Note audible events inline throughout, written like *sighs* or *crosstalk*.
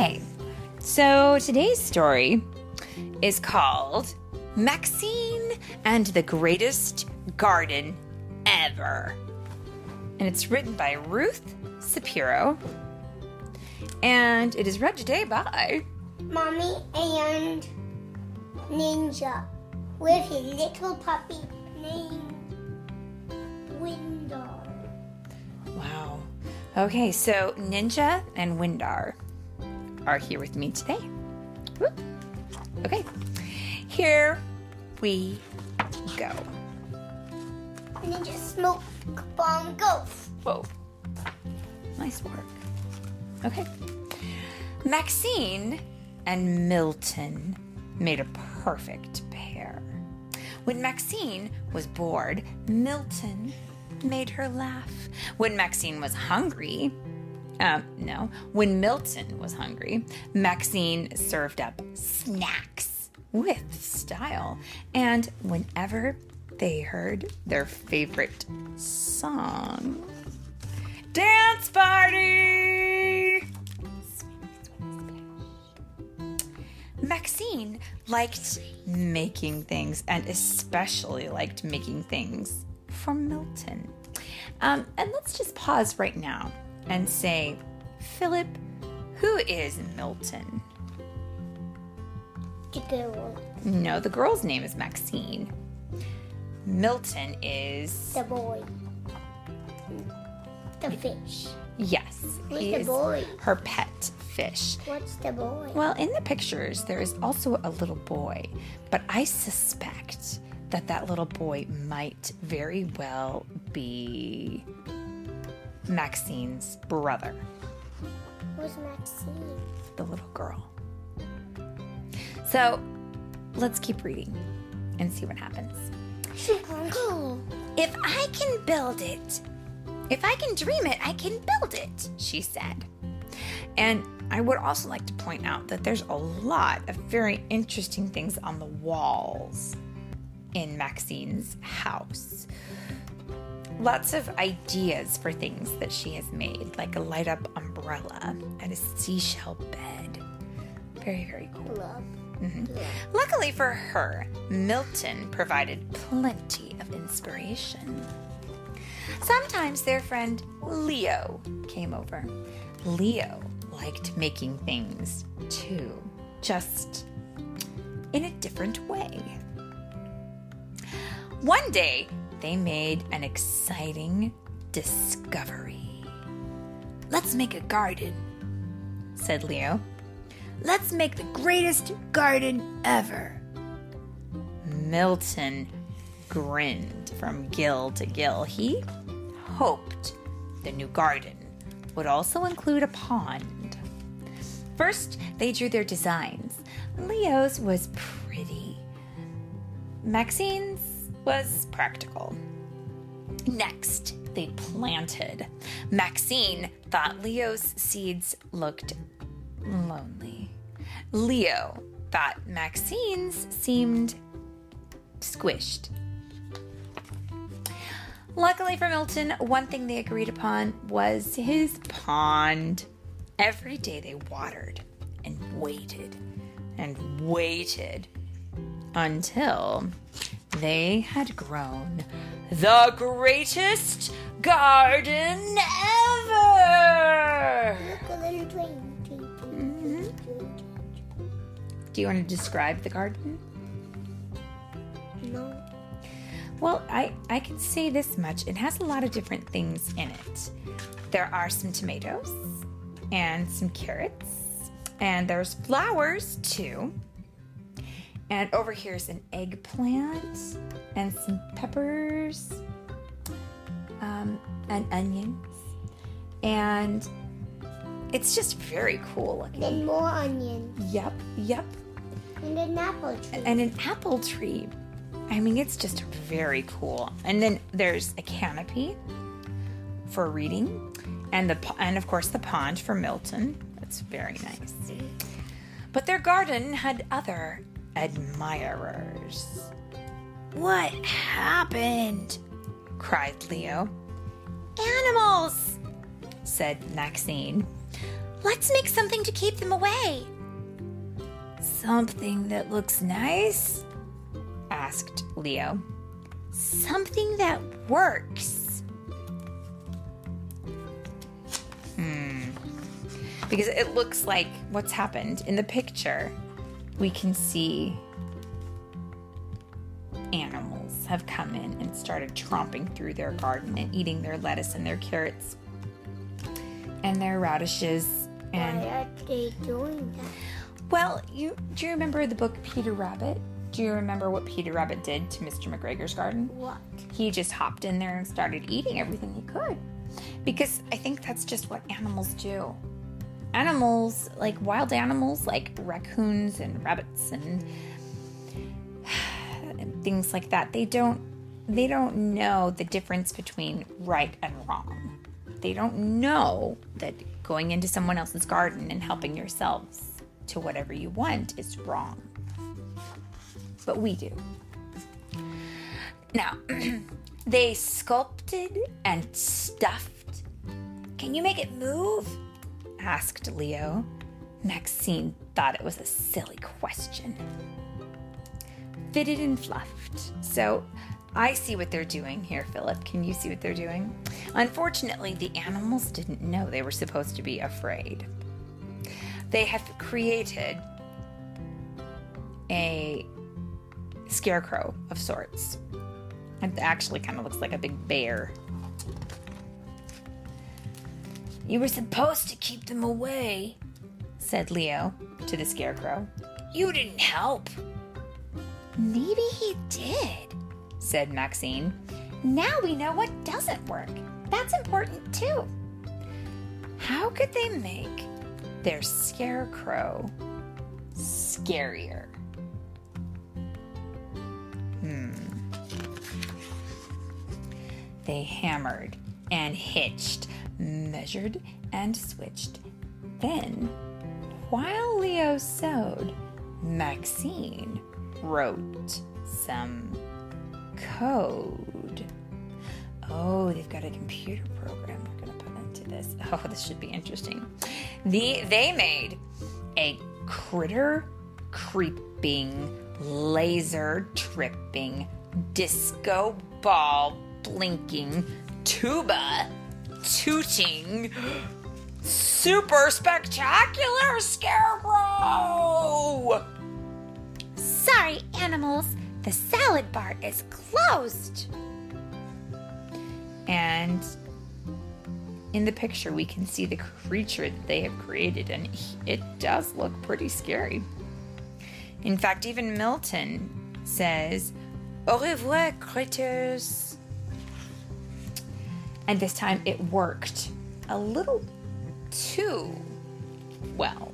Okay, so today's story is called Maxine and the Greatest Garden Ever. And it's written by Ruth Spiro. And it is read today by Mommy and Ninja with his little puppy named Windar. Wow. Okay, so Ninja and Windar are here with me today. Whoop. Okay, here we go. Ninja smoke bomb go. Whoa. Nice work. Okay. Maxine and Milton made a perfect pair. When Maxine was bored, Milton made her laugh. When Maxine was hungry, um, no, when Milton was hungry, Maxine served up snacks with style. And whenever they heard their favorite song, Dance Party! Maxine liked making things and especially liked making things for Milton. Um, and let's just pause right now and say, Philip, who is Milton? The girl, No, the girl's name is Maxine. Milton is the boy, the fish. yes, Who's he the is boy? her pet fish. What's the boy? Well, in the pictures, there is also a little boy, but I suspect that that little boy might very well be Maxine's brother, Who's Maxine? the little girl. So let's keep reading and see what happens. Cool. If I can build it, if I can dream it, I can build it, she said. And I would also like to point out that there's a lot of very interesting things on the walls in Maxine's house. Lots of ideas for things that she has made, like a light up umbrella and a seashell bed. Very, very cool. Love. Mm-hmm. Luckily for her, Milton provided plenty of inspiration. Sometimes their friend Leo came over. Leo liked making things too, just in a different way. One day, they made an exciting discovery. Let's make a garden, said Leo. Let's make the greatest garden ever. Milton grinned from gill to gill. He hoped the new garden would also include a pond. First, they drew their designs. Leo's was pretty, Maxine's was practical. Next, they planted. Maxine thought Leo's seeds looked lonely. Leo thought Maxine's seemed squished. Luckily for Milton, one thing they agreed upon was his pond. Every day they watered and waited and waited until they had grown the greatest garden ever. Look, a little train, mm-hmm. Do you want to describe the garden? No. Well, I, I can say this much. It has a lot of different things in it. There are some tomatoes and some carrots, and there's flowers too. And over here is an eggplant and some peppers um, and onions. And it's just very cool looking. Then more onions. Yep, yep. And an apple tree. and an apple tree. I mean, it's just very cool. And then there's a canopy for reading, and the and of course the pond for Milton. That's very nice. But their garden had other admirers. What happened? cried Leo. Animals, said Maxine. Let's make something to keep them away. Something that looks nice? asked Leo. Something that works. Hmm. Because it looks like what's happened in the picture. We can see animals have come in and started tromping through their garden and eating their lettuce and their carrots and their radishes and Why are they doing that? well, you do you remember the book Peter Rabbit? Do you remember what Peter Rabbit did to Mr. McGregor's garden? What? He just hopped in there and started eating everything he could. Because I think that's just what animals do. Animals, like wild animals like raccoons and rabbits and, *sighs* things like that, they don't they don't know the difference between right and wrong. They don't know that going into someone else's garden and helping yourselves to whatever you want is wrong. But we do. Now, *clears throat* they sculpted and stuffed. Can you make it move? Asked Leo. Maxine thought it was a silly question. Fitted and fluffed. So I see what they're doing here, Philip. Can you see what they're doing? Unfortunately, the animals didn't know they were supposed to be afraid. They have created a scarecrow of sorts. It actually kind of looks like a big bear. You were supposed to keep them away, said Leo to the scarecrow. You didn't help. Maybe he did, said Maxine. Now we know what doesn't work. That's important too. How could they make their scarecrow scarier? Hmm. They hammered and hitched, measured and switched. Then, while Leo sewed, Maxine wrote some code. Oh, they've got a computer program they're going to put into this. *laughs* Oh, this should be interesting. The they made a critter creeping, laser tripping, disco ball blinking, tuba tooting, super spectacular scarecrow! Sorry, animals, the salad bar is closed. And in the picture, we can see the creature that they have created, and it does look pretty scary. In fact, even Milton says, Au revoir, critters. And this time it worked a little too well.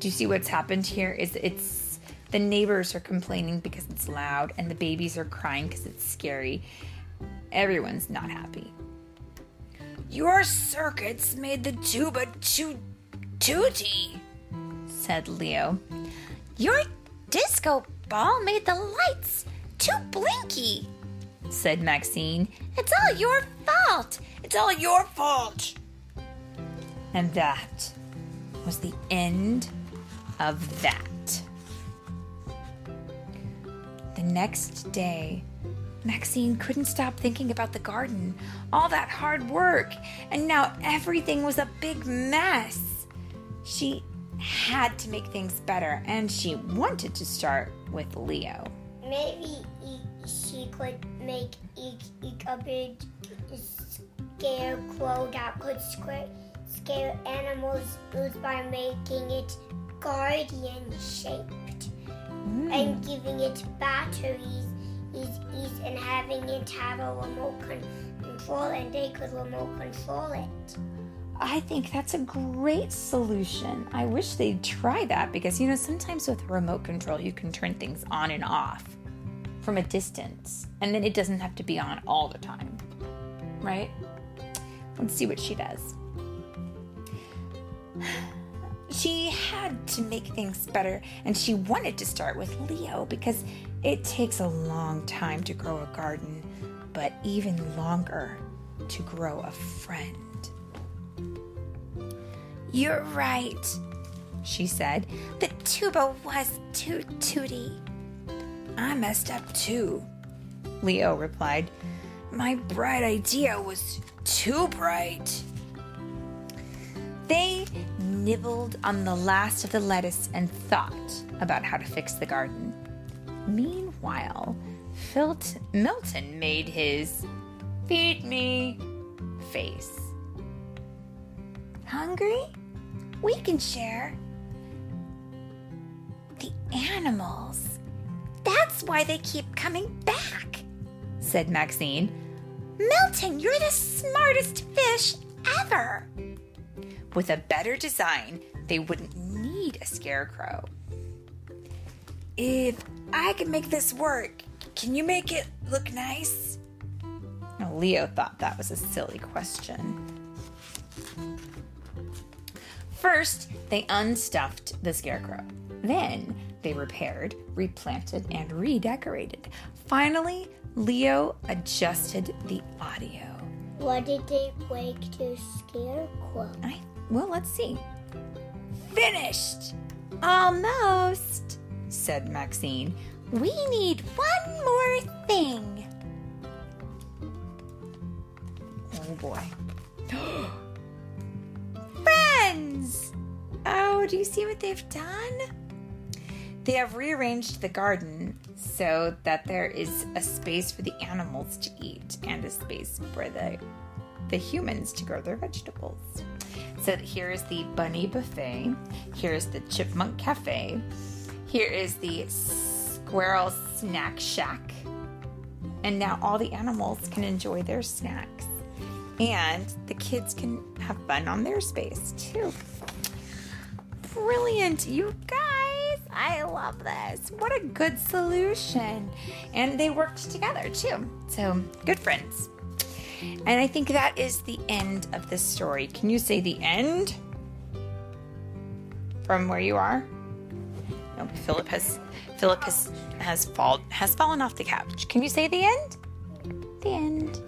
Do you see what's happened here? Is it's the neighbors are complaining because it's loud and the babies are crying because it's scary. Everyone's not happy. Your circuits made the tuba too tooty, said Leo. Your disco ball made the lights too blinky, said Maxine. It's all your fault. It's all your fault. And that was the end of that. The next day, Maxine couldn't stop thinking about the garden, all that hard work, and now everything was a big mess. She had to make things better, and she wanted to start with Leo. Maybe e- she could make a big scarecrow that could scare, scare animals by making it guardian shaped hmm. and giving it batteries and having it have a remote control and they could remote control it. I think that's a great solution. I wish they'd try that because, you know, sometimes with remote control, you can turn things on and off from a distance, and then it doesn't have to be on all the time, right? Let's see what she does. *sighs* She had to make things better, and she wanted to start with Leo because it takes a long time to grow a garden, but even longer to grow a friend. You're right, she said. The tuba was too tooty. I messed up too, Leo replied. My bright idea was too bright. They nibbled on the last of the lettuce and thought about how to fix the garden. Meanwhile, Filt- Milton made his feed me face. Hungry? We can share. The animals. That's why they keep coming back, said Maxine. Milton, you're the smartest fish ever. With a better design, they wouldn't need a scarecrow. If I can make this work, can you make it look nice? Now, Leo thought that was a silly question. First, they unstuffed the scarecrow. Then, they repaired, replanted, and redecorated. Finally, Leo adjusted the audio. What did they break to Scarecrow? I, well, let's see. Finished! Almost, said Maxine. We need one more thing. Oh boy. *gasps* Friends! Oh, do you see what they've done? They have rearranged the garden so that there is a space for the animals to eat and a space for the the humans to grow their vegetables. So here is the bunny buffet. Here's the chipmunk cafe. Here is the squirrel snack shack. And now all the animals can enjoy their snacks. And the kids can have fun on their space too. Brilliant, you guys. I love this. What a good solution. And they worked together too. So, good friends. And I think that is the end of this story. Can you say the end? From where you are? No, Philip has Philip has has fall has fallen off the couch. Can you say the end? The end.